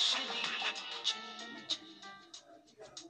Shani.